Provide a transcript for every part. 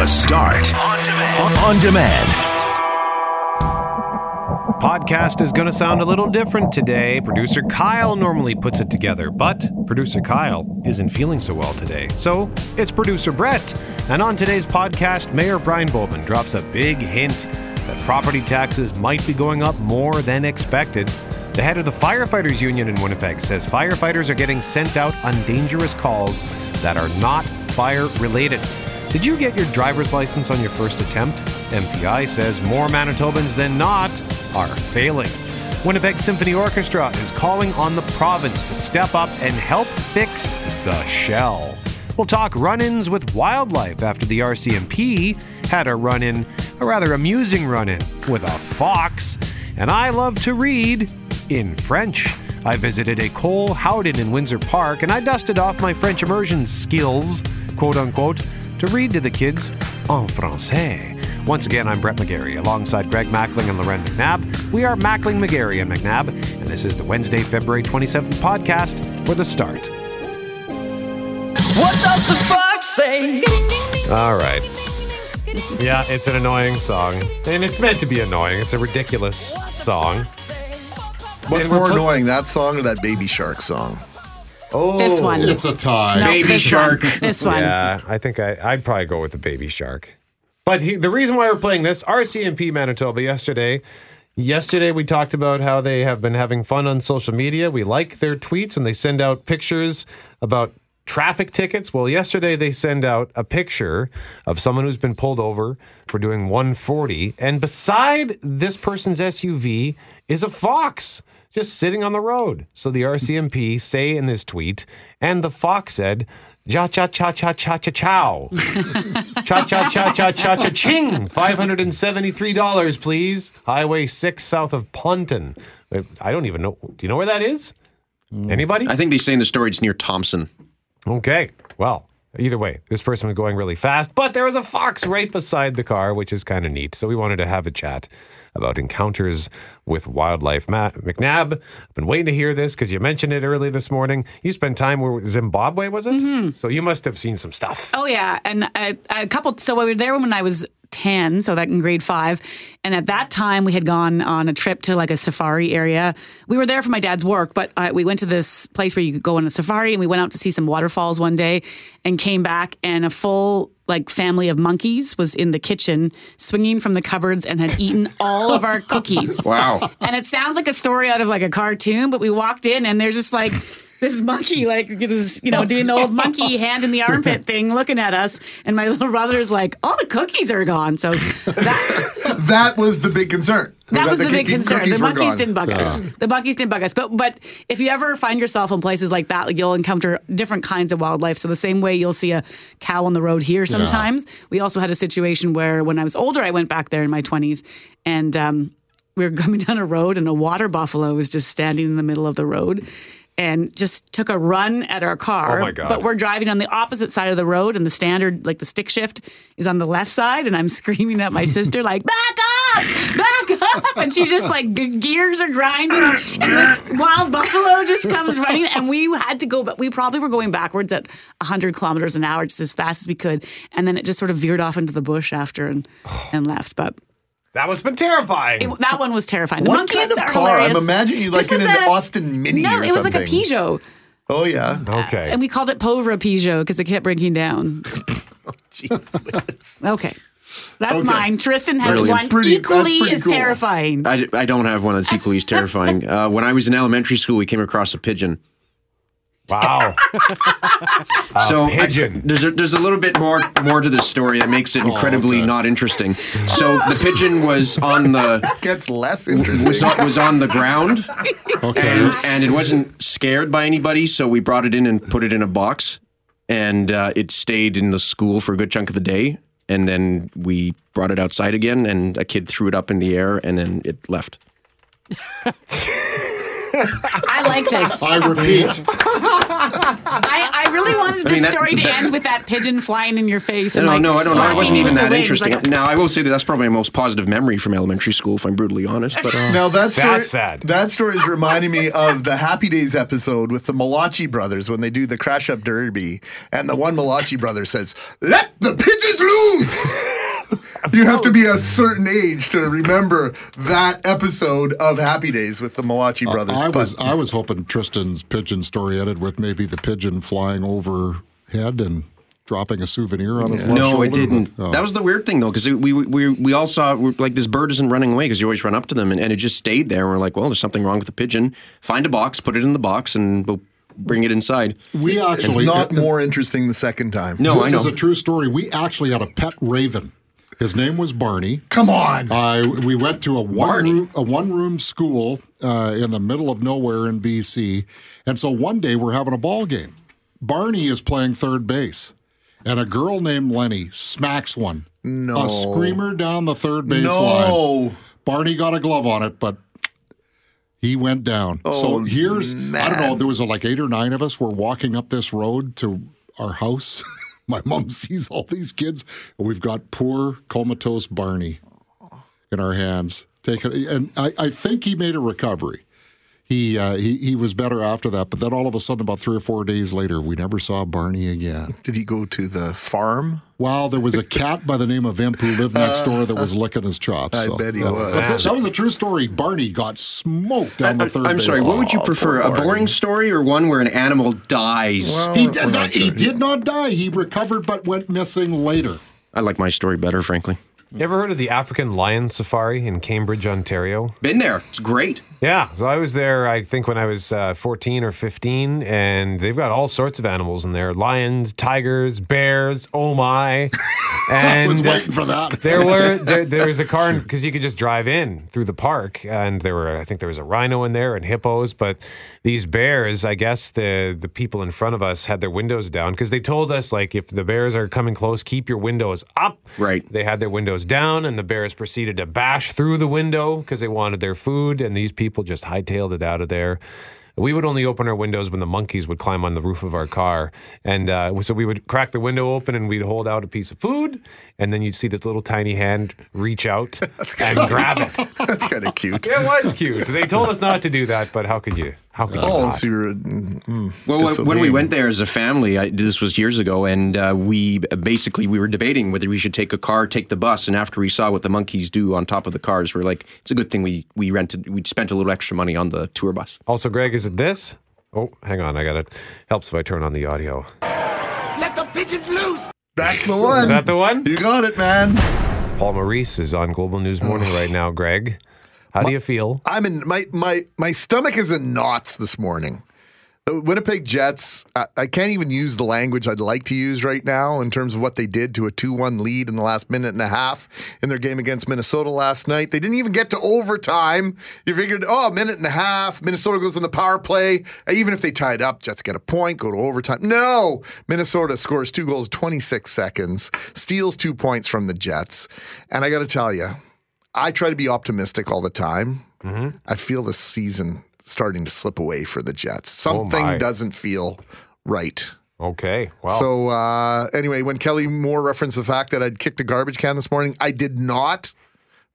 The Start on demand. On demand. Podcast is going to sound a little different today. Producer Kyle normally puts it together, but producer Kyle isn't feeling so well today. So it's producer Brett. And on today's podcast, Mayor Brian Bowman drops a big hint that property taxes might be going up more than expected. The head of the Firefighters Union in Winnipeg says firefighters are getting sent out on dangerous calls that are not fire related. Did you get your driver's license on your first attempt? MPI says more Manitobans than not are failing. Winnipeg Symphony Orchestra is calling on the province to step up and help fix the shell. We'll talk run ins with wildlife after the RCMP had a run in, a rather amusing run in, with a fox. And I love to read in French. I visited École Howden in Windsor Park and I dusted off my French immersion skills, quote unquote, to read to the kids en français. Once again, I'm Brett McGarry alongside Greg Mackling and Loren McNabb. We are Mackling, McGarry, and McNabb, and this is the Wednesday, February 27th podcast for the start. What does the fox say? All right. Yeah, it's an annoying song. And it's meant to be annoying. It's a ridiculous song. What's more put- annoying, that song or that Baby Shark song? Oh, This one. It's a tie. No, Baby shark. One. This one. Yeah, I think I, I'd probably go with the baby shark. But he, the reason why we're playing this, RCMP Manitoba yesterday. Yesterday we talked about how they have been having fun on social media. We like their tweets and they send out pictures about traffic tickets. Well, yesterday they send out a picture of someone who's been pulled over for doing 140 and beside this person's SUV is a fox just sitting on the road. So the RCMP say in this tweet, and the fox said, Ja cha cha cha cha cha chow. cha cha cha cha cha cha ching. Five hundred and seventy-three dollars, please. Highway six south of Ponton. Uh, I don't even know. Do you know where that is? Anybody? I think they say in the story it's near Thompson. Okay. Well, either way, this person was going really fast, but there was a fox right beside the car, which is kind of neat. So we wanted to have a chat about encounters with wildlife. Matt McNabb, I've been waiting to hear this because you mentioned it early this morning. You spent time where Zimbabwe, was it? So you must have seen some stuff. Oh yeah, and a, a couple. So we were there when I was ten, so that in grade five, and at that time we had gone on a trip to like a safari area. We were there for my dad's work, but uh, we went to this place where you could go on a safari, and we went out to see some waterfalls one day, and came back, and a full like family of monkeys was in the kitchen swinging from the cupboards and had eaten all of our cookies. Wow. And it sounds like a story out of like a cartoon, but we walked in and there's just like this monkey, like it was, you know, doing the old monkey hand in the armpit thing, looking at us. And my little brother's like, all the cookies are gone. So that, That was the big concern. that was the, big concern. cookies The monkeys didn't bug us. The monkeys didn't bug us. But but if you ever find yourself in places like that, you'll encounter different kinds of wildlife. So the same way you'll see a cow on the road here sometimes. We also had a situation where when I was older, I went back there in my twenties, and um, we were coming down a road, and a water buffalo was just standing in the middle of the road. And just took a run at our car. Oh, my God. But we're driving on the opposite side of the road, and the standard, like the stick shift, is on the left side. And I'm screaming at my sister, like, back up, back up. And she's just like gears are grinding. And this wild buffalo just comes running. And we had to go, but we probably were going backwards at 100 kilometers an hour, just as fast as we could. And then it just sort of veered off into the bush after and, and left. But That must have been terrifying. it, that one was terrifying. The What monkeys kind of are car? I'm imagining you like in an a- Austin Mini No, or it was like a something. Peugeot. Oh, yeah. okay. And we called it Pauvre Peugeot because it kept breaking down. Okay. That's Okay. mine. Tristan has Brilliant. one Pretty- equally pretty as cool. terrifying. I, I don't have one that's equally as terrifying. Uh, when I was in elementary school, we came across a pigeon. Wow. so I- pigeon. there's a, there's a little bit more more to this story that makes it incredibly okay. not interesting. So the pigeon was on the Gets less was interesting. on, was on the ground Okay. and and it wasn't scared by anybody, so we brought it in and put it in a box, and uh, it stayed in the school for a good chunk of the day. And then we brought it outside again, and a kid threw it up in the air, and then it left. I like this. I repeat. I, I I really wanted this mean, that- story to that- end with that pigeon flying in your face. And No, like no, I don't know. It wasn't even that interesting. like- now, I will say that that's probably my most positive memory from elementary school, if I'm brutally honest. But uh, Now that story, That's sad. That story is reminding me of the Happy Days episode with the Malachi brothers when they do the crash up derby, and the one Malachi brother says, "Let the pigeons loose." you have to be a certain age to remember that episode of Happy Days with the Malachi brothers. I was I was hoping Tristan's pigeon story ended with maybe the pigeon flying overhead and dropping a souvenir on his left shoulder. no, it didn't. but, uh, That was the weird thing, though, because we, we we all saw like this bird isn't running away because you always run up to them, and, and it just stayed there. And we're like, well, there's something wrong with the pigeon. Find a box, put it in the box, and we'll bring it inside. we it's actually not uh, more interesting the second time. No, This I know. is a true story. We actually had a pet raven. His name was Barney. Come on. Uh, we went to a one room, a one room school uh, in the middle of nowhere in BC, and so one day we're having a ball game. Barney is playing third base, and a girl named Lenny smacks one. No. a screamer down the third base line. no. Barney got a glove on it, but he went down. so Oh, here's I don't know. There was uh, like eight or nine of us. We're walking up this road to our house. My mom sees all these kids, and we've got poor comatose Barney in our hands. Take it, and I, I think he made a recovery. He, uh, he he was better after that, but then all of a sudden, about three or four days later, we never saw Barney again. Did he go to the farm? Well, there was a cat by the name of Imp who lived next uh, door that was uh, licking his chops. I so, bet he yeah. was. But that was a true story. Barney got smoked down the third I'm base sorry. What would you oh, prefer, a boring story or one where an animal dies? He, did, he did not die. He recovered but went missing later. I like my story better, frankly. You ever heard of the African Lion Safari in Cambridge, Ontario? Been there. It's great. Yeah, so I was there, I think, when I was uh, 14 or 15, and they've got all sorts of animals in there lions, tigers, bears, oh my. And I was waiting for that. there were there, there was a car because you could just drive in through the park and there were I think there was a rhino in there and hippos but these bears I guess the the people in front of us had their windows down because they told us like if the bears are coming close keep your windows up Right. they had their windows down and the bears proceeded to bash through the window because they wanted their food and these people just hightailed it out of there we would only open our windows when the monkeys would climb on the roof of our car. And uh, so we would crack the window open and we'd hold out a piece of food. And then you'd see this little tiny hand reach out and grab it. That's kind of cute. It was cute. They told us not to do that, but how could you? How could you Oh, not? so you're. mm, mm. Well, when- when we went there as a family, I, this was years ago, and uh, we basically we were debating whether we should take a car, take the bus, and after we saw what the monkeys do on top of the cars, we're like, it's a good thing we we rented, we spent a little extra money on the tour bus. Also, Greg, is it this? Oh, hang on. I got it. Helps if I turn on the audio. Let the pigeons loose. That's the one. Is that the one? You got it, man. Paul Maurice is on Global News Morning right now, Greg. How do you feel? I'm in my my my stomach is in knots this morning. The Winnipeg Jets. I, I can't even use the language I'd like to use right now in terms of what they did to a two-one lead in the last minute and a half in their game against Minnesota last night. They didn't even get to overtime. You figured, oh, a minute and a half. Minnesota goes on the power play. Uh, Even if they tied up, Jets get a point, go to overtime. No, Minnesota scores two goals, 26 seconds, steals two points from the Jets, and I got to tell you. I try to be optimistic all the time. I feel the season starting to slip away for the Jets. Something my. doesn't feel right. Okay. Well, So uh, anyway, when Kelly Moore referenced the fact that I'd kicked a garbage can this morning, I did not.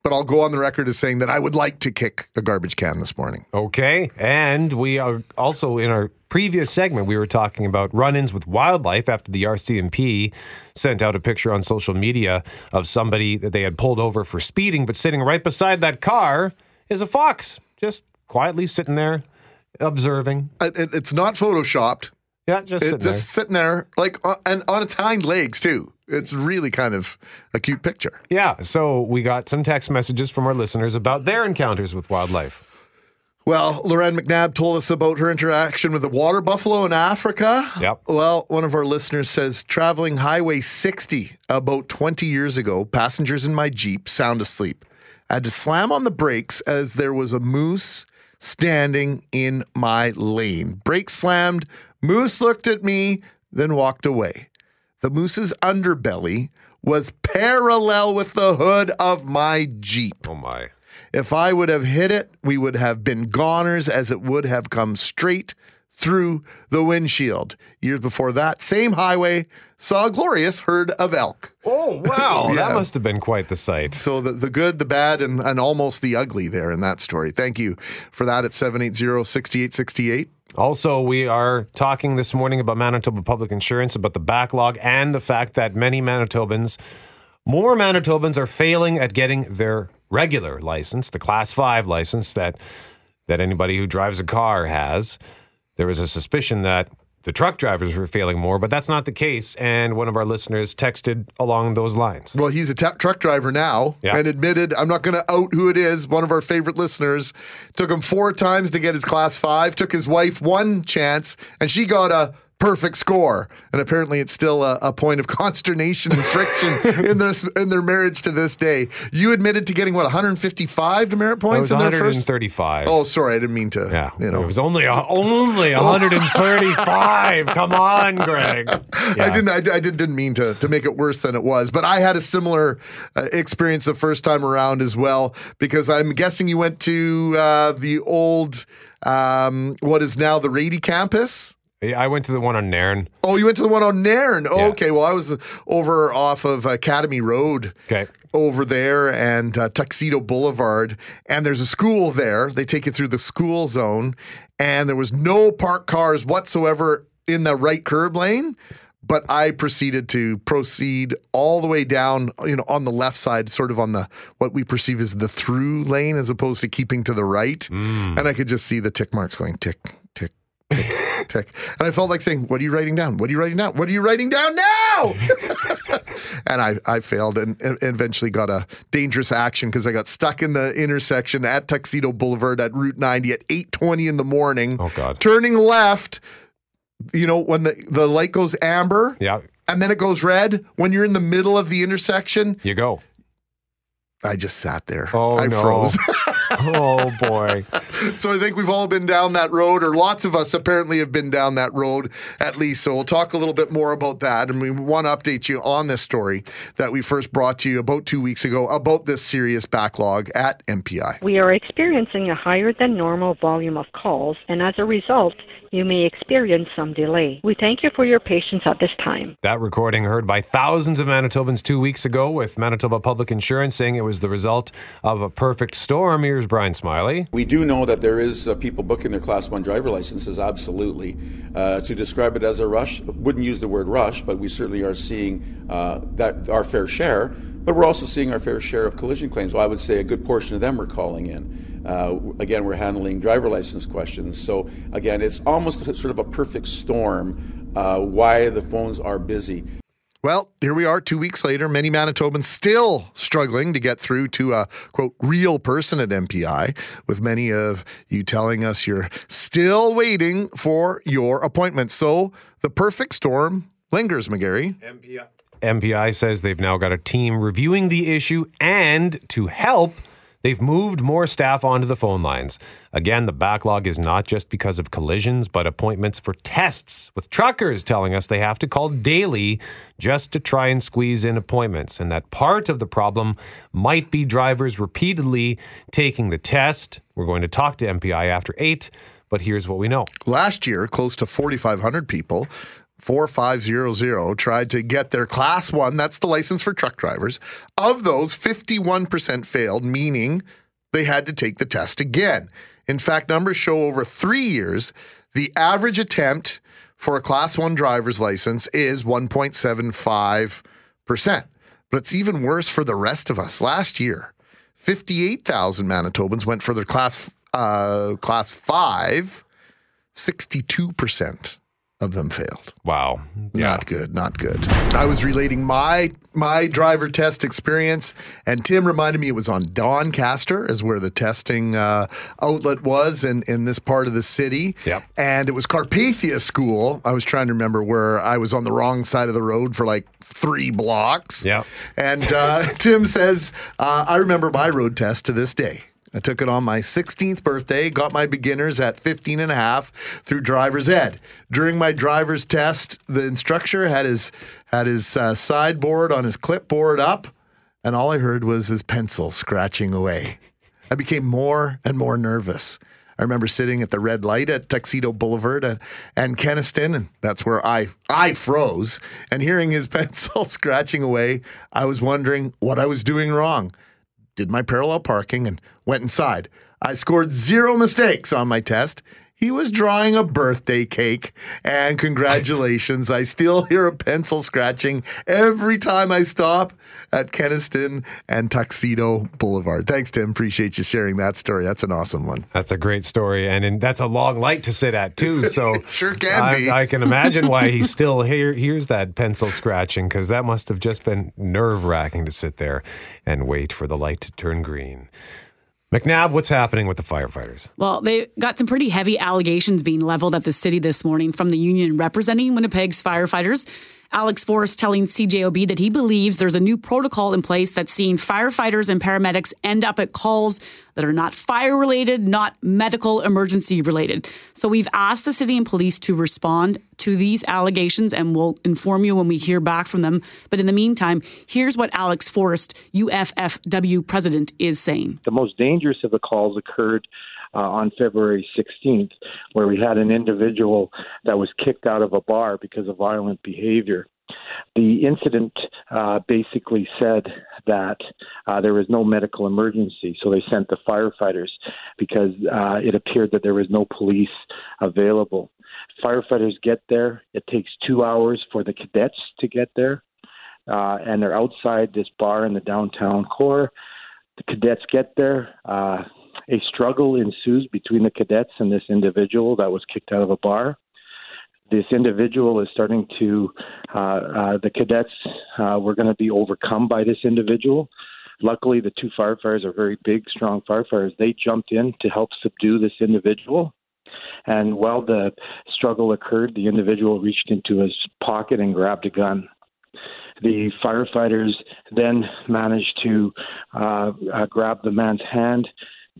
But I'll go on the record as saying that I would like to kick a garbage can this morning. Okay. And we are also in our previous segment, we were talking about run ins with wildlife after the RCMP sent out a picture on social media of somebody that they had pulled over for speeding, but sitting right beside that car is a fox, just quietly sitting there observing. It, it- it's not photoshopped. Yeah, just It's sitting just sitting there, like, uh, and on its hind legs too. It's really kind of a cute picture. Yeah. So we got some text messages from our listeners about their encounters with wildlife. Well, Loren McNabb told us about her interaction with the water buffalo in Africa. Yep. Well, one of our listeners says traveling Highway 60 about 20 years ago, passengers in my Jeep sound asleep. I had to slam on the brakes as there was a moose standing in my lane. Brakes slammed, moose looked at me, then walked away. The moose's underbelly was parallel with the hood of my Jeep. Oh, my. If I would have hit it, we would have been goners as it would have come straight through the windshield. Years before that, same highway saw a glorious herd of elk. Oh, wow. Yeah. That must have been quite the sight. So the, the good, the bad, and, and almost the ugly there in that story. Thank you for that at 780-6868. Also, we are talking this morning about Manitoba Public Insurance, about the backlog, and the fact that many Manitobans, more Manitobans, are failing at getting their regular license, the Class 5 license that, that anybody who drives a car has. There was a suspicion that the truck drivers were failing more, but that's not the case. And one of our listeners texted along those lines. Well, he's a truck driver now Yeah. and admitted, I'm not going to out who it is, one of our favorite listeners. Took him four times to get his class five, took his wife one chance, and she got a perfect score. And apparently it's still a, a point of consternation and friction in, this, in their marriage to this day. You admitted to getting, what, 155 demerit points was in their first? 135. Oh, sorry, I didn't mean to, Yeah, you know. it was only a, only 135. Come on, Greg. I didn't. I, I did, didn't mean to to make it worse than it was, but I had a similar uh, experience the first time around as well because I'm guessing you went to uh, the old um, what is now the Rady campus. Yeah, I went to the one on Nairn. Oh, you went to the one on Nairn. Oh, Yeah. Okay, well I was over off of Academy Road. Okay. Over there and uh, Tuxedo Boulevard, and there's a school there. They take you through the school zone, and there was no parked cars whatsoever in the right curb lane. But I proceeded to proceed all the way down, you know, on the left side, sort of on the what we perceive as the through lane, as opposed to keeping to the right. And I could just see the tick marks going tick, tick. And I felt like saying, What are you writing down? What are you writing down? What are you writing down now? and I, I failed and, and eventually got a dangerous action because I got stuck in the intersection at Tuxedo Boulevard at Route 90 at 8:20 in the morning. Oh, God. Turning left, you know, when the, the light goes amber Yeah, and then it goes red, when you're in the middle of the intersection, you go. I just sat there. Oh, I no. froze. Oh, boy. so I think we've all been down that road, or lots of us apparently have been down that road at least. So we'll talk a little bit more about that. And we want to update you on this story that we first brought to you about two weeks ago about this serious backlog at MPI. We are experiencing a higher than normal volume of calls, and as a result, you may experience some delay. We thank you for your patience at this time. That recording heard by thousands of Manitobans two weeks ago with Manitoba Public Insurance saying it was the result of a perfect storm. Here's Brian Smiley. We do know that there is uh, people booking their Class 1 driver licenses, absolutely. Uh, to describe it as a rush, wouldn't use the word rush, but we certainly are seeing uh, that our fair share. But we're also seeing our fair share of collision claims. Well, I would say a good portion of them are calling in. Uh, again, we're handling driver license questions. So, again, it's almost sort of a perfect storm uh, why the phones are busy. Well, here we are two weeks later. Many Manitobans still struggling to get through to a quote real person at MPI, with many of you telling us you're still waiting for your appointment. So the perfect storm lingers, McGarry. MPI says they've now got a team reviewing the issue and to help, they've moved more staff onto the phone lines. Again, the backlog is not just because of collisions, but appointments for tests, with truckers telling us they have to call daily just to try and squeeze in appointments. And that part of the problem might be drivers repeatedly taking the test. We're going to talk to MPI after eight, but here's what we know. Last year, close to 4,500 people, 4500, tried to get their class one, that's the license for truck drivers. Of those, 51% failed, meaning they had to take the test again. In fact, numbers show over three years, the average attempt for a class one driver's license is 1.75%. But it's even worse for the rest of us. Last year, 58,000 Manitobans went for their class uh, class five. 62% of them failed. Wow. Not good, not good. I was relating my my driver test experience, and Tim reminded me it was on Doncaster, is where the testing uh, outlet was in, in this part of the city. Yep. And it was Carpathia School. I was trying to remember where I was on the wrong side of the road for like three blocks. Yep. And uh, Tim says, uh, I remember my road test to this day. I took it on my 16th birthday, got my beginners at 15 and a half through driver's ed. During my driver's test, the instructor had his had his uh, sideboard on his clipboard up, and all I heard was his pencil scratching away. I became more and more nervous. I remember sitting at the red light at Tuxedo Boulevard and, and Kenaston, and that's where I I froze. And hearing his pencil scratching away, I was wondering what I was doing wrong. Did my parallel parking and went inside. I scored zero mistakes on my test. He was drawing a birthday cake, and congratulations. I still hear a pencil scratching every time I stop at Kenaston and Tuxedo Boulevard. Thanks, Tim. Appreciate you sharing that story. That's an awesome one. That's a great story, and, and that's a long light to sit at too. So Sure can I, be. I can imagine why he still hear, hears that pencil scratching because that must have just been nerve wracking to sit there and wait for the light to turn green. McNabb, what's happening with the firefighters? Well, they got some pretty heavy allegations being leveled at the city this morning from the union representing Winnipeg's firefighters. Alex Forrest telling CJOB that he believes there's a new protocol in place that's seeing firefighters and paramedics end up at calls that are not fire related, not medical emergency related. So we've asked the city and police to respond to these allegations and we'll inform you when we hear back from them. But in the meantime, here's what Alex Forrest, UFFW president, is saying. The most dangerous of the calls occurred uh, on February 16th, where we had an individual that was kicked out of a bar because of violent behavior. The incident uh, basically said that uh, there was no medical emergency, so they sent the firefighters because uh, it appeared that there was no police available. Firefighters get there. It takes two hours for the cadets to get there, uh, and they're outside this bar in the downtown core. The cadets get there. A struggle ensues between the cadets and this individual that was kicked out of a bar. This individual is starting to, uh, uh, the cadets uh, were going to be overcome by this individual. Luckily, the two firefighters are very big, strong firefighters. They jumped in to help subdue this individual. And while the struggle occurred, the individual reached into his pocket and grabbed a gun. The firefighters then managed to uh, uh, grab the man's hand,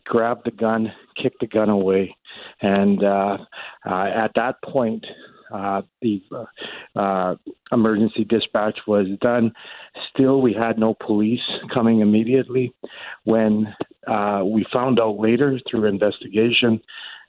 grab the gun, kicked the gun away, and uh, uh, at that point, uh, the uh, emergency dispatch was done. Still, we had no police coming immediately. When uh, we found out later through investigation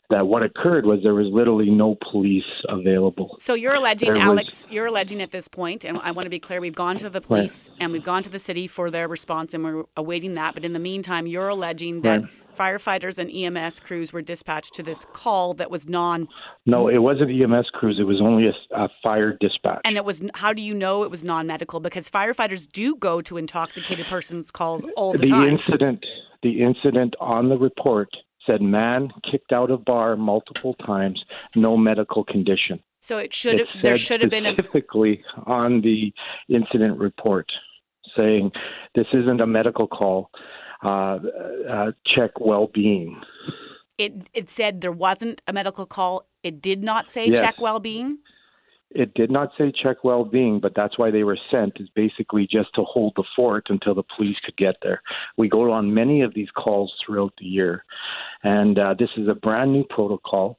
that what occurred was there was literally no police available. So you're alleging, There was- Alex, you're alleging at this point, and I want to be clear, we've gone to the police and we've gone to the city for their response and we're awaiting that. But in the meantime, you're alleging that Right. firefighters and EMS crews were dispatched to this call that was non, No, it wasn't EMS crews. It was only a, a fire dispatch. and it was, how do you know it was non medical? Because firefighters do go to intoxicated persons' calls all the, the time. incident, the incident on the report said man kicked out of bar multiple times, no medical condition. so it should have, there should have been a, specifically on the incident report saying this isn't a medical call. Uh, uh, check well-being. it, it said there wasn't a medical call. It did not say Yes. check well being. It did not say check well-being, but that's why they were sent is basically just to hold the fort until the police could get there. We go on many of these calls throughout the year, and uh, this is a brand new protocol.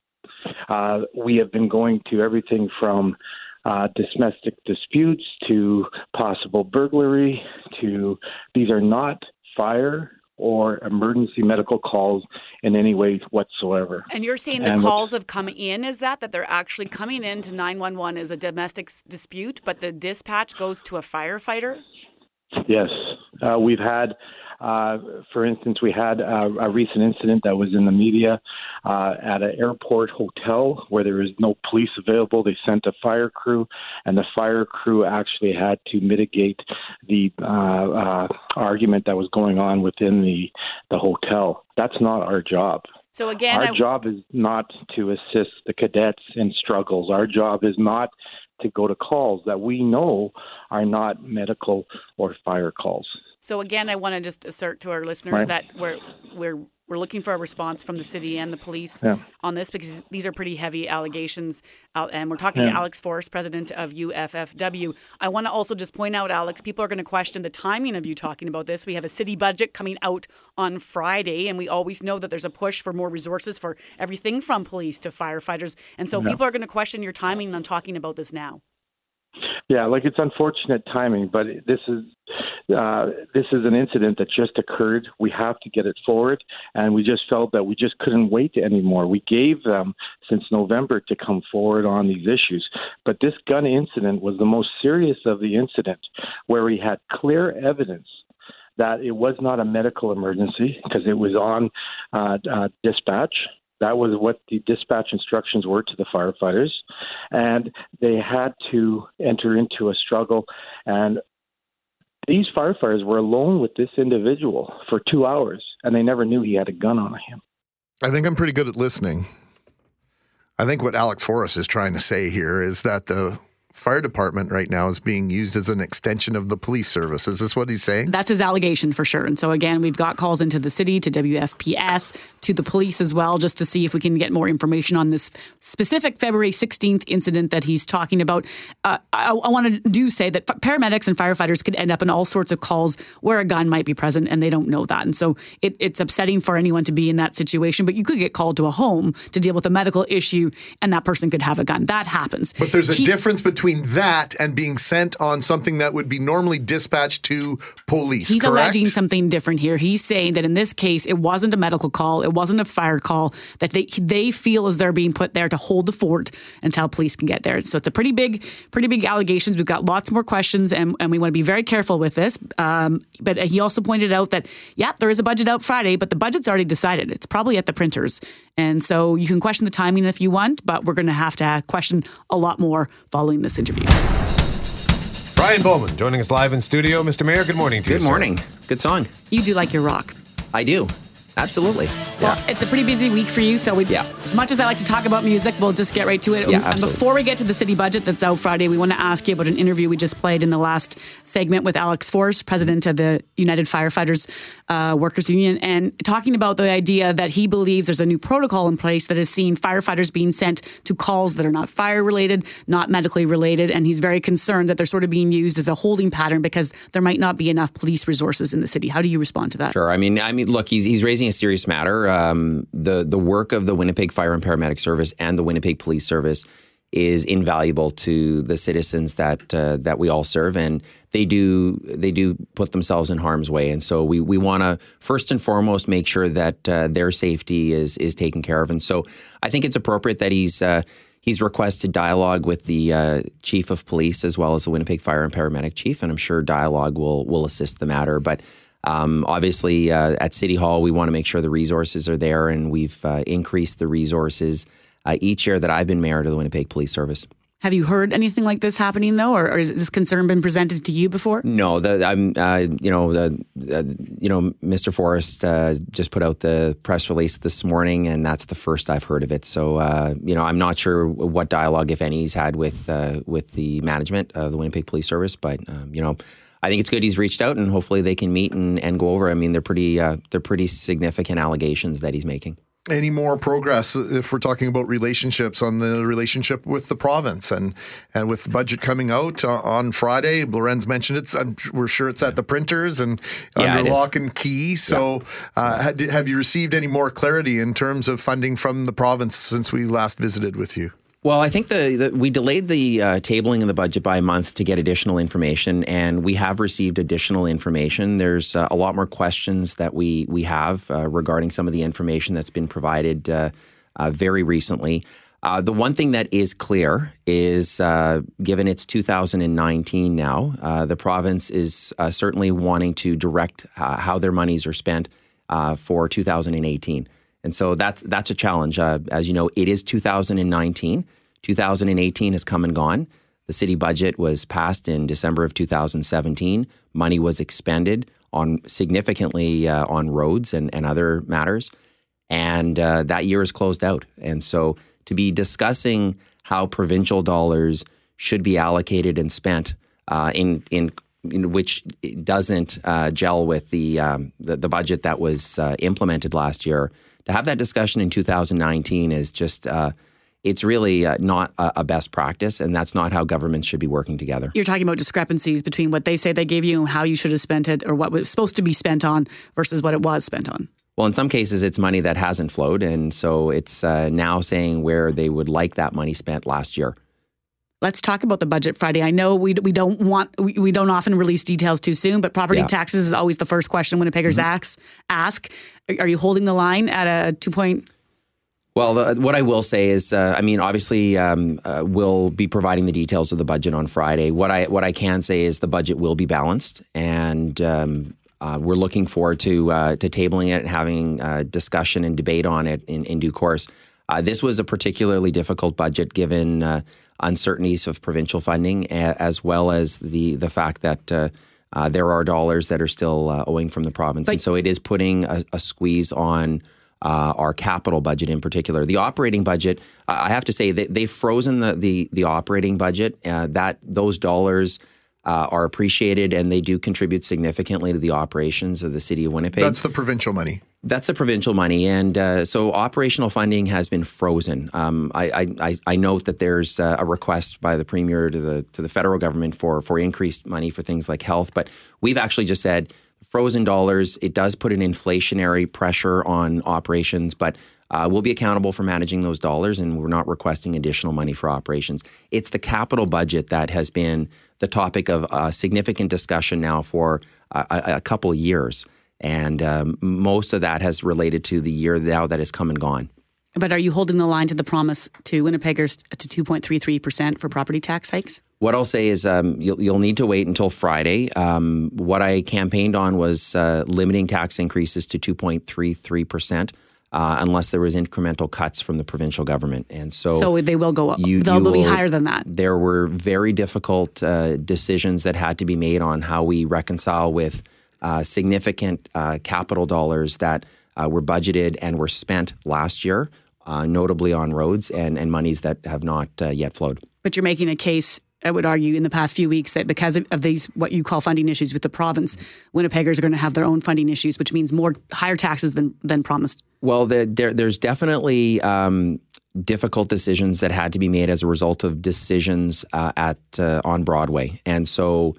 Uh, we have been going to everything from uh, domestic disputes to possible burglary to these are not fire or emergency medical calls in any way whatsoever. And you're saying the And calls have come in, is that? That they're actually coming in to 911 as a domestic dispute, but the dispatch goes to a firefighter? Yes, uh, we've had, uh, for instance, we had uh, a recent incident that was in the media uh, at an airport hotel where there was no police available. They sent a fire crew, and the fire crew actually had to mitigate the uh, uh, argument that was going on within the the hotel. That's not our job. So again, Our I, job is not to assist the cadets in struggles. Our job is not to go to calls that we know are not medical or fire calls. So again, I want to just assert to our listeners Right. that we're we're we're looking for a response from the city and the police Yeah. on this because these are pretty heavy allegations. And we're talking to Alex Forrest, president of UFFW. I want to also just point out, Alex, people are going to question the timing of you talking about this. We have a city budget coming out on Friday, and we always know that there's a push for more resources for everything from police to firefighters. And so Yeah. people are going to question your timing on talking about this now. Yeah, like it's unfortunate timing, but this is uh, this is an incident that just occurred. We have to get it forward, and we just felt that we just couldn't wait anymore. We gave them since November to come forward on these issues, but this gun incident was the most serious of the incident, where we had clear evidence that it was not a medical emergency because it was on uh, uh, dispatch. That was what the dispatch instructions were to the firefighters. And they had to enter into a struggle. And these firefighters were alone with this individual for two hours, and they never knew he had a gun on him. I think I'm pretty good at listening. I think what Alex Forrest is trying to say here is that the fire department right now is being used as an extension of the police service. Is this what he's saying? That's his allegation for sure. And so again, we've got calls into the city, to WFPS, to the police as well, just to see if we can get more information on this specific February 16th incident that he's talking about. Uh, I, I want to do say that paramedics and firefighters could end up in all sorts of calls where a gun might be present and they don't know that. And so it, it's upsetting for anyone to be in that situation, but you could get called to a home to deal with a medical issue and that person could have a gun. That happens. But there's a He- difference between that and being sent on something that would be normally dispatched to police. He's correct? alleging something different here. He's saying that in this case, it wasn't a medical call, it wasn't a fire call. That they they feel as they're being put there to hold the fort until police can get there. So it's a pretty big, pretty big allegations. We've got lots more questions, and, and we want to be very careful with this. Um, but he also pointed out that yeah, there is a budget out Friday, but the budget's already decided. It's probably at the printers, and so you can question the timing if you want, but we're going to have to question a lot more following this interview. Brian Bowman joining us live in studio. Mr. Mayor, good morning to you. Good sir. morning. Good song. You do like your rock. I do. Absolutely. Well, Yeah. it's a pretty busy week for you, so we, Yeah. as much as I like to talk about music, we'll just get right to it. Yeah, and absolutely. before we get to the city budget that's out Friday, we want to ask you about an interview we just played in the last segment with Alex Forrest, president of the United Firefighters uh, Workers Union, and talking about the idea that he believes there's a new protocol in place that has seen firefighters being sent to calls that are not fire related, not medically related, and he's very concerned that they're sort of being used as a holding pattern because there might not be enough police resources in the city. How do you respond to that? Sure. I mean, I mean, look, he's he's raising a serious matter. Um, the the work of the Winnipeg Fire and Paramedic Service and the Winnipeg Police Service is invaluable to the citizens that uh, that we all serve, and they do they do put themselves in harm's way. And so we we want to first and foremost make sure that uh, their safety is is taken care of. And so I think it's appropriate that he's. Uh, He's requested dialogue with the uh, chief of police as well as the Winnipeg Fire and Paramedic chief, and I'm sure dialogue will will assist the matter. But um, obviously, uh, at City Hall, we want to make sure the resources are there, and we've uh, increased the resources uh, each year that I've been mayor to the Winnipeg Police Service. Have you heard anything like this happening though, or, or has this concern been presented to you before? No, the, I'm, uh, you know, the, uh, you know, Mr. Forrest uh, just put out the press release this morning, and that's the first I've heard of it. So, uh, you know, I'm not sure what dialogue, if any, he's had with uh, with the management of the Winnipeg Police Service, but um, you know, I think it's good he's reached out, and hopefully they can meet and, and go over. I mean, they're pretty uh, they're pretty significant allegations that he's making. Any more progress if we're talking about relationships on the relationship with the province and and with the budget coming out uh, on Friday? Lorenz mentioned it. I'm, we're sure it's at the printers and Yeah, under it is. lock and key. So, uh, had- have you received any more clarity in terms of funding from the province since we last visited with you? Well, I think the, the we delayed the uh, tabling of the budget by a month to get additional information, and we have received additional information. There's uh, a lot more questions that we we have uh, regarding some of the information that's been provided uh, uh, very recently. Uh, the one thing that is clear is, given it's 2019 now, the province is certainly wanting to direct how their monies are spent for 2018. And so that's that's a challenge. Uh, as you know, it is 2019. 2018 has come and gone. The city budget was passed in December of 2017. Money was expended on significantly uh, on roads and, and other matters, and uh, that year is closed out. And so to be discussing how provincial dollars should be allocated and spent uh, in in in which doesn't uh, gel with the, um, the the budget that was uh, implemented last year. To have that discussion in 2019 is just uh, it's really uh, not a, a best practice, and that's not how governments should be working together. You're talking about discrepancies between what they say they gave you and how you should have spent it, or what was supposed to be spent on versus what it was spent on. Well, in some cases, it's money that hasn't flowed, and so it's uh, now saying where they would like that money spent last year. Let's talk about the budget Friday. I know we we don't want we, we don't often release details too soon, but property Yeah. taxes is always the first question Winnipeggers ask. Ask, are you holding the line at a two point? Well, the, what I will say is, uh, I mean, obviously, um, uh, we'll be providing the details of the budget on Friday. What I what I can say is the budget will be balanced, and um, uh, we're looking forward to uh, to tabling it and having uh, discussion and debate on it in, in due course. Uh, this was a particularly difficult budget given uh, uncertainties of provincial funding, as well as the the fact that. Uh, uh, there are dollars that are still uh, owing from the province, and so it is putting a, a squeeze on uh, our capital budget in particular. The operating budget, I I have to say, they, they've frozen the the, the operating budget. Uh, that those dollars uh, are appreciated, and they do contribute significantly to the operations of the city of Winnipeg. That's the provincial money. That's the provincial money, and uh, so operational funding has been frozen. Um, I, I, I, note that there's uh, a request by the premier to the to the federal government for for increased money for things like health, but we've actually just said frozen dollars. It does put an inflationary pressure on operations, but uh, we'll be accountable for managing those dollars, and we're not requesting additional money for operations. It's the capital budget that has been the topic of uh, significant discussion now for a, a, a couple years. And um, most of that has related to the year now that has come and gone. But are you holding the line to the promise to Winnipeggers to two point three three percent for property tax hikes? What I'll say is um, you'll, you'll need to wait until Friday. Um, what I campaigned on was uh, limiting tax increases to 2.33%. Uh, unless there was incremental cuts from the provincial government, and so So they will go up. you- They'll you be will- higher than that. There were very difficult uh, decisions that had to be made on how we reconcile with uh, significant uh, capital dollars that uh, were budgeted and were spent last year, uh, notably on roads and, and monies that have not uh, yet flowed. But you're making a case, I would argue, in the past few weeks that because of, of these, what you call funding issues with the province, Winnipeggers are going to have their own funding issues, which means more higher taxes than, than promised. Well, the, there, there's definitely um, difficult decisions that had to be made as a result of decisions uh, at uh, on Broadway, and so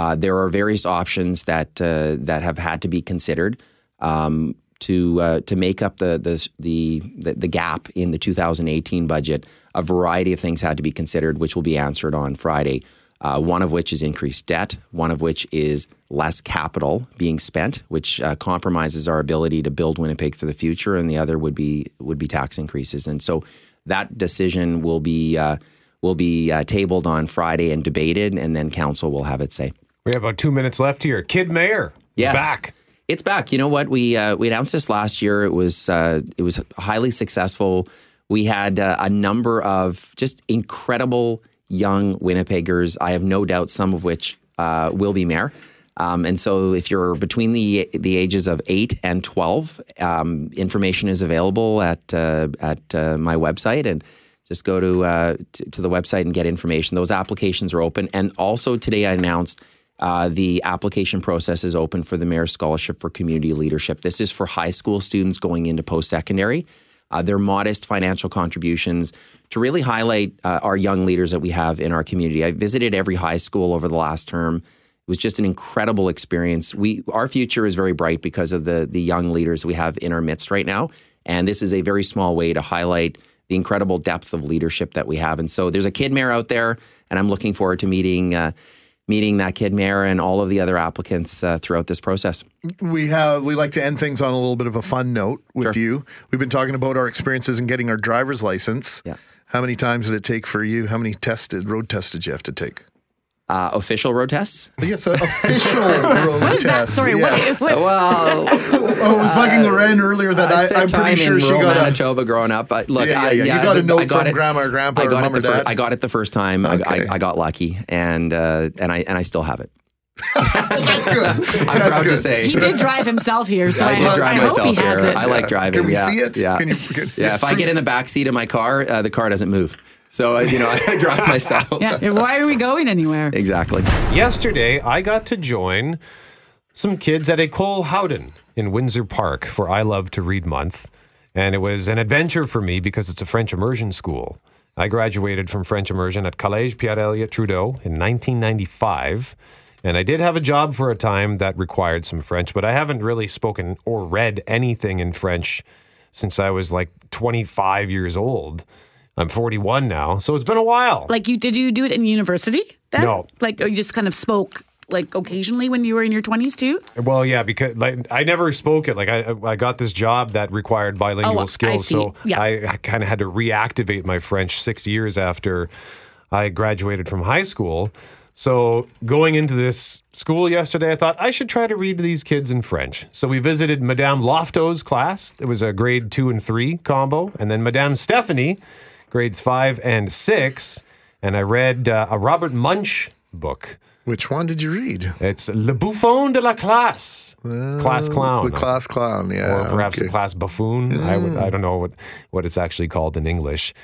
uh, there are various options that uh, that have had to be considered um, to uh, to make up the, the the the gap in the 2018 budget. A variety of things had to be considered, which will be answered on Friday. Uh, one of which is increased debt, one of which is less capital being spent, which uh, compromises our ability to build Winnipeg for the future, and the other would be would be tax increases. And so that decision will be uh, will be uh, tabled on Friday and debated, and then council will have its say. We have about two minutes left here. Kid Mayor is Yes. back. It's back. You know what? We uh, we announced this last year. It was uh, it was highly successful. We had uh, a number of just incredible young Winnipeggers. I have no doubt some of which uh, will be mayor. Um, and so, if you're between the the ages of eight and twelve, um, information is available at uh, at uh, my website, and just go to, uh, to to the website and get information. Those applications are open, and also today I announced uh, the application process is open for the Mayor's Scholarship for Community Leadership. This is for high school students going into post secondary. Uh, they're modest financial contributions to really highlight uh, our young leaders that we have in our community. I visited every high school over the last term. It was just an incredible experience. We our future is very bright because of the the young leaders we have in our midst right now, and this is a very small way to highlight the incredible depth of leadership that we have. And so there's a kid mayor out there, and I'm looking forward to meeting. Uh, Meeting that kid mayor and all of the other applicants uh, throughout this process. We have we like to end things on a little bit of a fun note with Sure. you. We've been talking about our experiences in getting our driver's license. Yeah. How many times did it take for you? How many tested road tests did you have to take? Uh, official road tests? Yes, a official road What is that? test. Sorry, yeah. what, what, Well, Oh, I was bugging Loren earlier that I I, spent I'm time pretty sure in she rural got a, Manitoba growing up. But look, Yeah, yeah, I, yeah. You got a I note got from it- grandma or grandpa I or got mom it or the fir- dad? I got it the first time. I- Okay. I, I got lucky, and uh, and I and I still have it. That's good. I'm That's proud good. to say. he did drive himself here, so I, I did drive I hope myself he has here. it. I like driving. Can we yeah. see it? Yeah. Can you- can- yeah. If I get in the back seat of my car, uh, the car doesn't move. So you know, I drive myself. yeah, why are we going anywhere? Exactly. Yesterday, I got to join some kids at École Howden in Windsor Park for I Love to Read Month. And it was an adventure for me because it's a French immersion school. I graduated from French immersion at Collège Pierre Elliott Trudeau in 1995. And I did have a job for a time that required some French, but I haven't really spoken or read anything in French since I was like 25 years old. I'm 41 now, so it's been a while. Like you did you do it in university? Then? No. Like or you just kind of spoke like occasionally when you were in your 20s too? Well, yeah, because like I never spoke it. Like I, I got this job that required bilingual Oh, I skills, see. so Yeah. I, I kind of had to reactivate my French six years after I graduated from high school. So going into this school yesterday, I thought I should try to read to these kids in French. So we visited Madame Lofto's class. It was a grade two and three combo, and then Madame Stephanie, grades five and six. And I read uh, a Robert Munsch book. Which one did you read? It's Le Bouffon de la Classe, class clown, The class clown, yeah. or perhaps okay. the class buffoon. I would, I don't know what what it's actually called in English.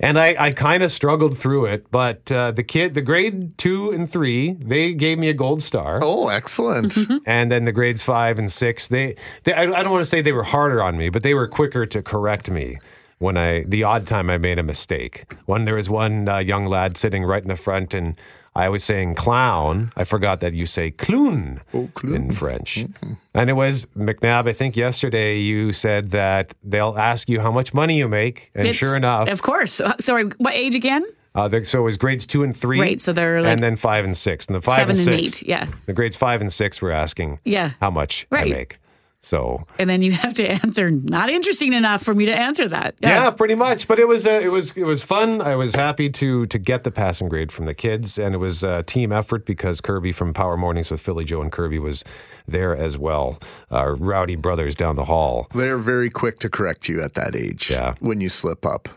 And I, I kind of struggled through it, but uh, the kid, the grade two and three, they gave me a gold star. Oh, excellent. And then the grades five and six, they, they I, I don't want to say they were harder on me, but they were quicker to correct me when I, the odd time I made a mistake. When there was one uh, young lad sitting right in the front and I was saying clown, I forgot that you say clown, in French. And it was, McNabb, I think yesterday you said that they'll ask you how much money you make. And It's- sure enough, Of course. Uh, Sorry, what age again? uh, so it was grades two and three. Right, so they're like and then five and six. And the five seven and and eight, yeah. The grades five and six were asking Yeah. how much Right. I make. So And then you have to answer not interesting enough for me to answer that. yeah. pretty much. But it was uh, it was it was fun. I was happy to to get the passing grade from the kids, and it was a team effort because Kirby from Power Mornings with Philly Joe and Kirby was there as well. Our rowdy brothers down the hall. They're very quick to correct you at that age. Yeah. When you slip up.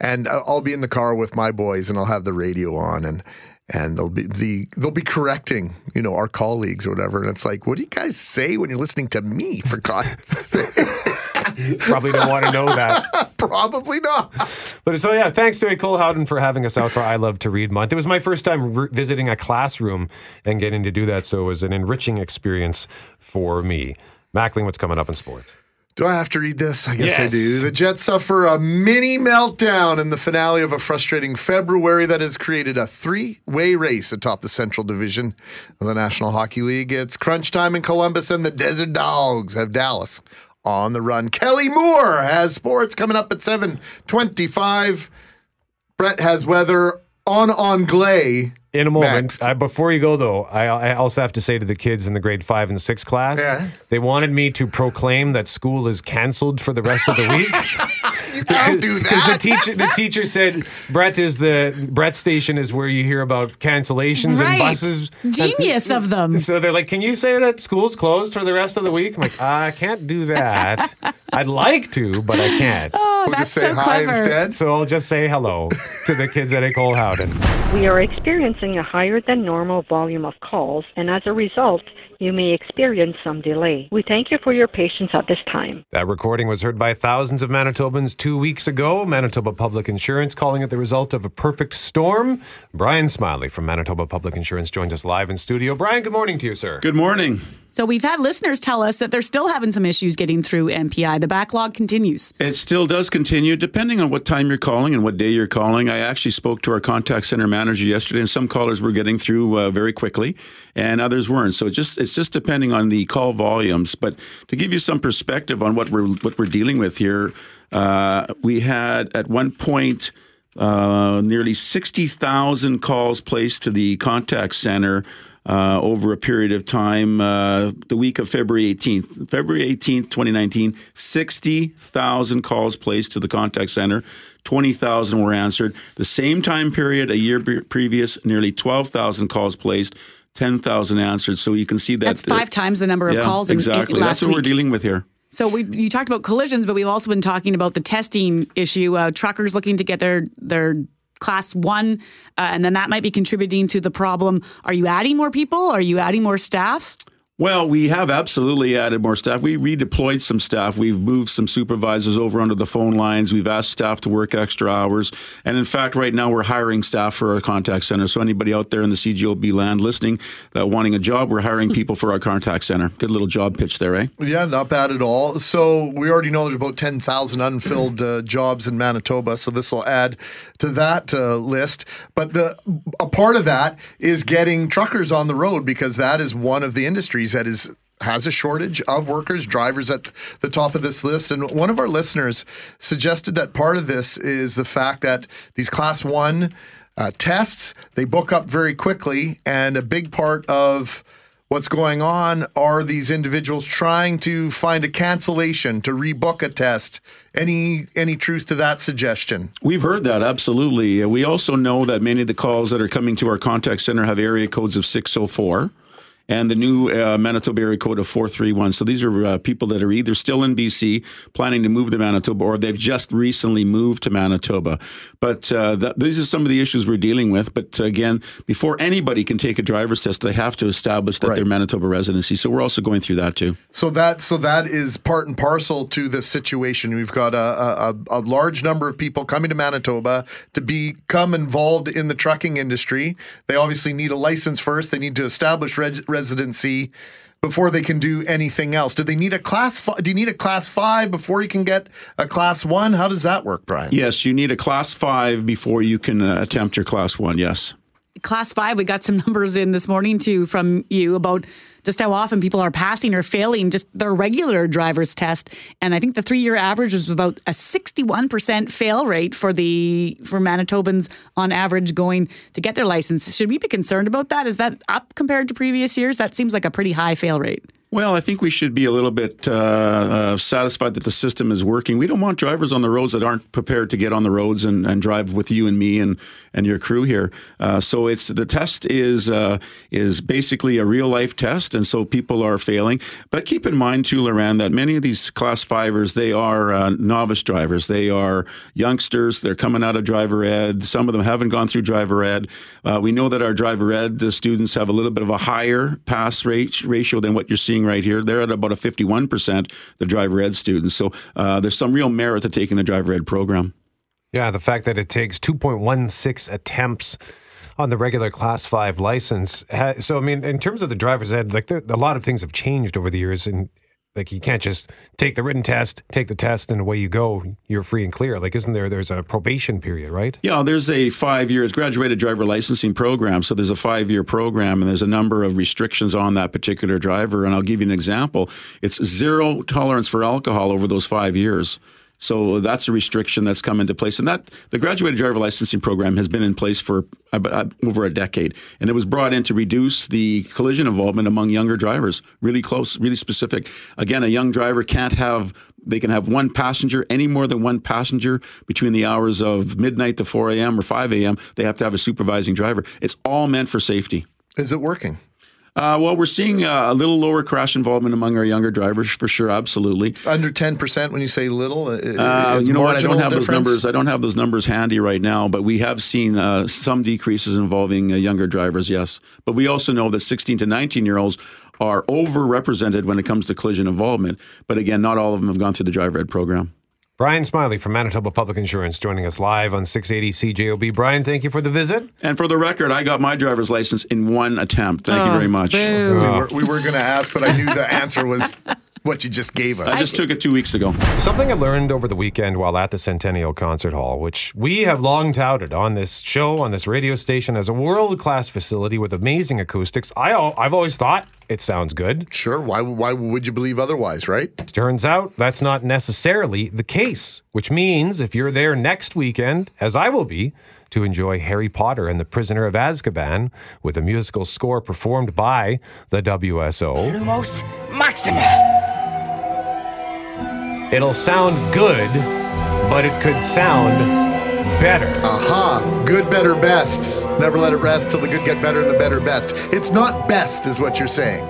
And uh, I'll be in the car with my boys and I'll have the radio on and and they'll be the they'll be correcting, you know, our colleagues or whatever. And it's like, what do you guys say when you're listening to me, for God's sake? Probably don't want to know that. Probably not. But so yeah, thanks to École Howden for having us out for I Love to Read month. It was my first time re- visiting a classroom and getting to do that, so it was an enriching experience for me. Mackling, what's coming up in sports? Do I have to read this? I guess I do. The Jets suffer a mini meltdown in the finale of a frustrating February that has created a three way race atop the Central Division of the National Hockey League. It's crunch time in Columbus, and the Desert Dogs have Dallas on the run. Kelly Moore has sports coming up at 725. Brett has weather on Anglais. In a moment. I, before you go, though, I, I also have to say to the kids in the grade five and six class, Yeah. they wanted me to proclaim that school is canceled for the rest of the week. You can't do Because the that. teacher, the teacher said, Brett is the Brett station is where you hear about cancellations Right. and buses. Genius of them. So they're like, "Can you say that school's closed for the rest of the week?" I'm like, "I can't do that. I'd like to, but I can't." Oh, We'll that's just say so hi clever. instead. So I'll just say hello to the kids at École Howden. We are experiencing a higher than normal volume of calls, and as a result, you may experience some delay. We thank you for your patience at this time. That recording was heard by thousands of Manitobans two weeks ago. Manitoba Public Insurance calling it the result of a perfect storm. Brian Smiley from Manitoba Public Insurance joins us live in studio. Brian, good morning to you, sir. Good morning. So we've had listeners tell us that they're still having some issues getting through MPI. The backlog continues. It still does continue, depending on what time you're calling and what day you're calling. I actually spoke to our contact center manager yesterday, and some callers were getting through uh, very quickly, and others weren't. So it's just it's just depending on the call volumes. But to give you some perspective on what we're what we're dealing with here, uh, we had at one point. Uh, nearly 60,000 calls placed to the contact center uh, over a period of time, uh, the week of February 18th. February 18th, 2019, 60,000 calls placed to the contact center, 20,000 were answered. The same time period, a year previous, nearly 12,000 calls placed, 10,000 answered. So you can see that. That's five times the number of yeah, calls in, in exactly. last That's what week. we're dealing with here. So we you talked about collisions, but we've also been talking about the testing issue. Uh, truckers looking to get their their class one, uh, and then that might be contributing to the problem. Are you adding more people? Are you adding more staff? Well, we have absolutely added more staff. We redeployed some staff. We've moved some supervisors over onto the phone lines. We've asked staff to work extra hours. And in fact, right now we're hiring staff for our contact center. So anybody out there in the CJOB land listening that wanting a job, we're hiring people for our contact center. Good little job pitch there, eh? Yeah, not bad at all. So we already know there's about 10,000 unfilled uh, jobs in Manitoba. So this will add to that uh, list. But the a part of that is getting truckers on the road because that is one of the industries that is has a shortage of workers, drivers at the top of this list. And one of our listeners suggested that part of this is the fact that these class one uh, tests, they book up very quickly. And a big part of what's going on are these individuals trying to find a cancellation to rebook a test. Any any truth to that suggestion? We've heard that absolutely. We also know that many of the calls that are coming to our contact center have area codes of 604 and the new uh, Manitoba area code of 431. So these are uh, people that are either still in BC, planning to move to Manitoba, or they've just recently moved to Manitoba. But uh, th- these are some of the issues we're dealing with. But again, before anybody can take a driver's test, they have to establish that Right. they're Manitoba residency. So we're also going through that too. So that so that is part and parcel to this situation. We've got a, a, a a large number of people coming to Manitoba to become involved in the trucking industry. They obviously need a license first. They need to establish reg- residency before they can do anything else. Do they need a class? Fi- do you need a class five before you can get a class one? How does that work, Brian? Yes, you need a class five before you can uh, attempt your class one. Yes. class five, we got some numbers in this morning too from you about just how often people are passing or failing just their regular driver's test. And I think the three year average was about a 61% fail rate for the for Manitobans on average going to get their license. Should we be concerned about that? Is that up compared to previous years? That seems like a pretty high fail rate. Well, I think we should be a little bit uh, uh, satisfied that the system is working. We don't want drivers on the roads that aren't prepared to get on the roads and, and drive with you and me and, and your crew here. Uh, so it's the test is uh, is basically a real life test, and so people are failing. But keep in mind too, Loren, that many of these class fivers they are uh, novice drivers. They are youngsters. They're coming out of driver ed. Some of them haven't gone through driver ed. Uh, we know that our driver ed the students have a little bit of a higher pass rate ratio than what you're seeing right here. They're at about a 51%, the driver ed students. So uh, there's some real merit to taking the driver ed program. Yeah, the fact that it takes 2.16 attempts on the regular class five license. So, I mean, in terms of the driver's ed, like there, a lot of things have changed over the years. And like you can't just take the written test, take the test, and away you go. You're free and clear. Like, isn't there, there's a probation period, right? Yeah, there's a five years graduated driver licensing program. So there's a five year program, and there's a number of restrictions on that particular driver. And I'll give you an example it's zero tolerance for alcohol over those five years. So that's a restriction that's come into place, and that the graduated driver licensing program has been in place for uh, uh, over a decade, and it was brought in to reduce the collision involvement among younger drivers. Really close, really specific. Again, a young driver can't have they can have one passenger, any more than one passenger between the hours of midnight to 4 a.m. or 5 a.m. They have to have a supervising driver. It's all meant for safety. Is it working? Uh, well, we're seeing uh, a little lower crash involvement among our younger drivers for sure, absolutely. Under ten percent when you say little. i- Uh, you know what? I don't have those numbers. I don't have those numbers handy right now, but we have seen uh, some decreases involving uh, younger drivers. Yes, but we also know that 16 to 19 year olds are overrepresented when it comes to collision involvement. But again, not all of them have gone through the driver ed program. Brian Smiley from Manitoba Public Insurance joining us live on 680 CJOB. Brian, thank you for the visit. And for the record, I got my driver's license in one attempt. Thank you oh, very much. We were, we were going to ask, but I knew the answer was what you just gave us. I just took it two weeks ago. Something I learned over the weekend while at the Centennial Concert Hall, which we have long touted on this show, on this radio station, as a world class facility with amazing acoustics. I, I've always thought it sounds good. Sure. Why, why would you believe otherwise, right? Turns out that's not necessarily the case, which means if you're there next weekend, as I will be, to enjoy Harry Potter and the Prisoner of Azkaban with a musical score performed by the WSO. Lumos Maxima. It'll sound good, but it could sound better. Aha. Good, better, best. Never let it rest till the good get better and the better best. It's not best, is what you're saying.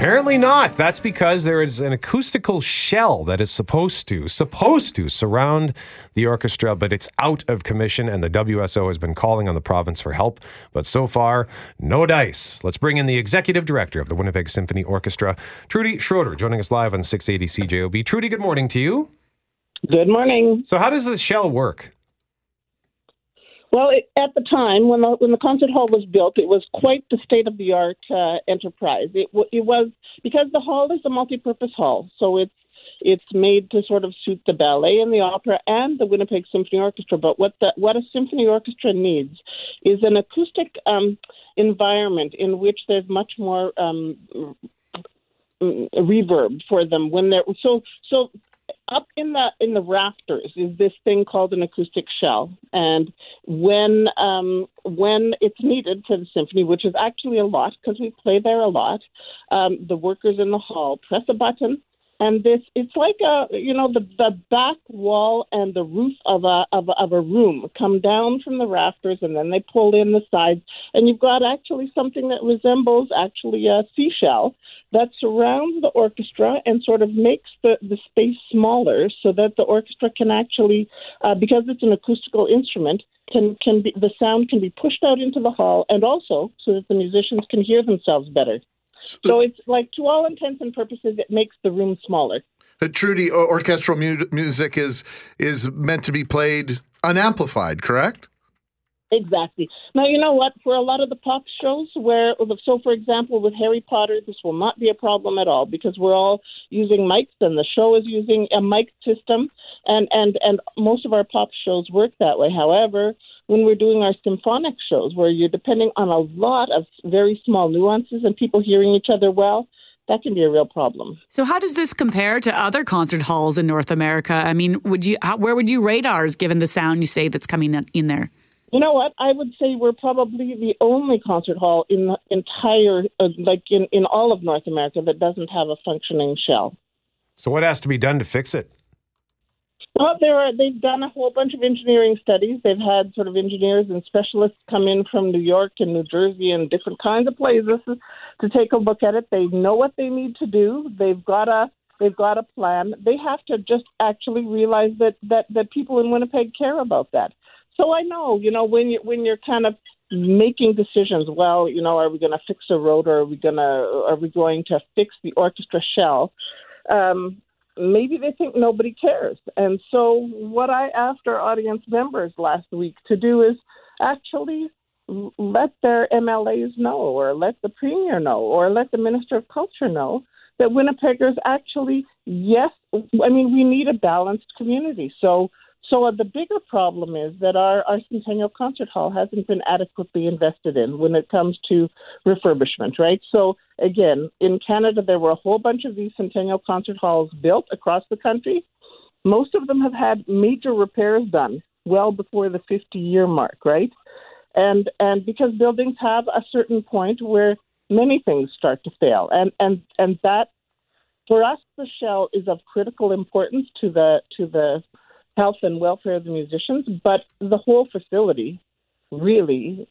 Apparently not. That's because there is an acoustical shell that is supposed to supposed to surround the orchestra, but it's out of commission and the WSO has been calling on the province for help, but so far no dice. Let's bring in the executive director of the Winnipeg Symphony Orchestra, Trudy Schroeder, joining us live on 680 CJOB. Trudy, good morning to you. Good morning. So how does the shell work? Well, it, at the time when the when the concert hall was built, it was quite the state of the art uh, enterprise. It, it was because the hall is a multi-purpose hall, so it's it's made to sort of suit the ballet and the opera and the Winnipeg Symphony Orchestra. But what the what a symphony orchestra needs is an acoustic um, environment in which there's much more um, mm, reverb for them when they're so so up in the in the rafters is this thing called an acoustic shell, and when um, when it's needed for the symphony, which is actually a lot because we play there a lot, um, the workers in the hall press a button, and this it's like a you know the the back wall and the roof of a of a, of a room come down from the rafters, and then they pull in the sides, and you've got actually something that resembles actually a seashell that surrounds the orchestra and sort of makes the, the space smaller so that the orchestra can actually, uh, because it's an acoustical instrument, can, can be, the sound can be pushed out into the hall and also so that the musicians can hear themselves better. So it's like, to all intents and purposes, it makes the room smaller. Uh, Trudy, orchestral mu- music is is meant to be played unamplified, correct? Exactly. Now, you know what? For a lot of the pop shows, where, so for example, with Harry Potter, this will not be a problem at all because we're all using mics and the show is using a mic system, and, and, and most of our pop shows work that way. However, when we're doing our symphonic shows, where you're depending on a lot of very small nuances and people hearing each other well, that can be a real problem. So, how does this compare to other concert halls in North America? I mean, would you how, where would you rate ours given the sound you say that's coming in- in there? You know what? I would say we're probably the only concert hall in the entire, uh, like in, in all of North America, that doesn't have a functioning shell. So, what has to be done to fix it? Well, there are. They've done a whole bunch of engineering studies. They've had sort of engineers and specialists come in from New York and New Jersey and different kinds of places to take a look at it. They know what they need to do. They've got a they've got a plan. They have to just actually realize that that that people in Winnipeg care about that. So I know, you know, when you when you're kind of making decisions, well, you know, are we going to fix a road or are we going to are we going to fix the orchestra shell? Um, maybe they think nobody cares. And so, what I asked our audience members last week to do is actually let their MLAs know, or let the premier know, or let the minister of culture know that Winnipeggers actually, yes, I mean, we need a balanced community. So, so uh, the bigger problem is that our, our Centennial Concert Hall hasn't been adequately invested in when it comes to refurbishment, right? So again, in Canada, there were a whole bunch of these Centennial Concert Halls built across the country. Most of them have had major repairs done well before the 50 year mark, right? And and because buildings have a certain point where many things start to fail, and and and that for us, the shell is of critical importance to the to the health and welfare of the musicians, but the whole facility really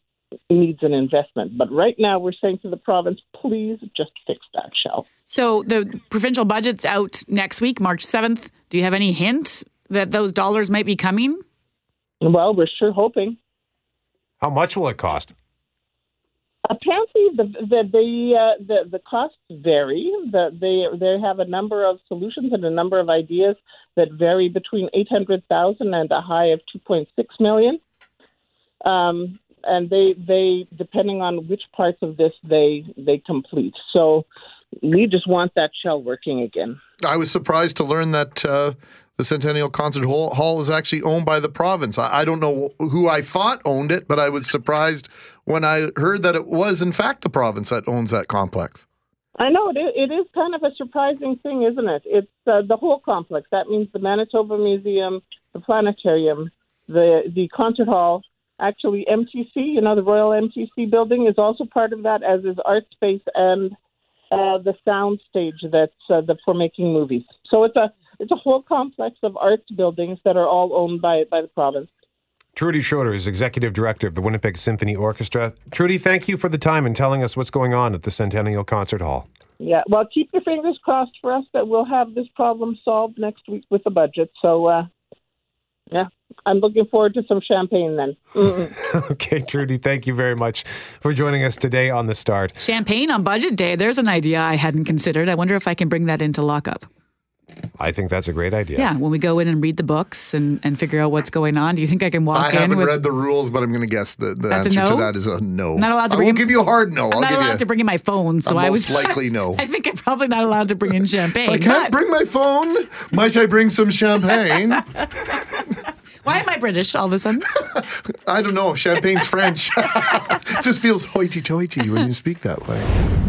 needs an investment. But right now, we're saying to the province, please just fix that shell. So, the provincial budget's out next week, March 7th. Do you have any hint that those dollars might be coming? Well, we're sure hoping. How much will it cost? Apparently, the the the uh, the, the costs vary. The, they they have a number of solutions and a number of ideas that vary between eight hundred thousand and a high of two point six million. Um, and they they depending on which parts of this they they complete. So we just want that shell working again. I was surprised to learn that uh, the Centennial Concert Hall, Hall is actually owned by the province. I, I don't know who I thought owned it, but I was surprised when I heard that it was, in fact, the province that owns that complex. I know it it is kind of a surprising thing, isn't it? It's uh, the whole complex. That means the Manitoba Museum, the planetarium, the the concert hall. Actually, MTC, you know, the Royal MTC building is also part of that, as is Art Space and uh, the sound stage that's uh, the, for making movies. So it's a it's a whole complex of arts buildings that are all owned by by the province. Trudy Schroeder is Executive Director of the Winnipeg Symphony Orchestra. Trudy, thank you for the time and telling us what's going on at the Centennial Concert Hall. Yeah, well, keep your fingers crossed for us that we'll have this problem solved next week with the budget. So, uh, yeah, I'm looking forward to some champagne then. Mm-mm. okay, Trudy, thank you very much for joining us today on The Start. Champagne on budget day. There's an idea I hadn't considered. I wonder if I can bring that into lockup. I think that's a great idea. Yeah, when we go in and read the books and, and figure out what's going on, do you think I can walk I in I haven't with read the rules, but I'm going to guess the, the That's a answer to that is a no. Not allowed to I bring won't in- give you a hard no. I'm I'll not give allowed you to bring in my phone, so a I was most likely no. I think I'm probably not allowed to bring in champagne. I can't but- bring my phone. Might I bring some champagne? Why am I British all of a sudden? I don't know. Champagne's French. Just feels hoity-toity when you speak that way.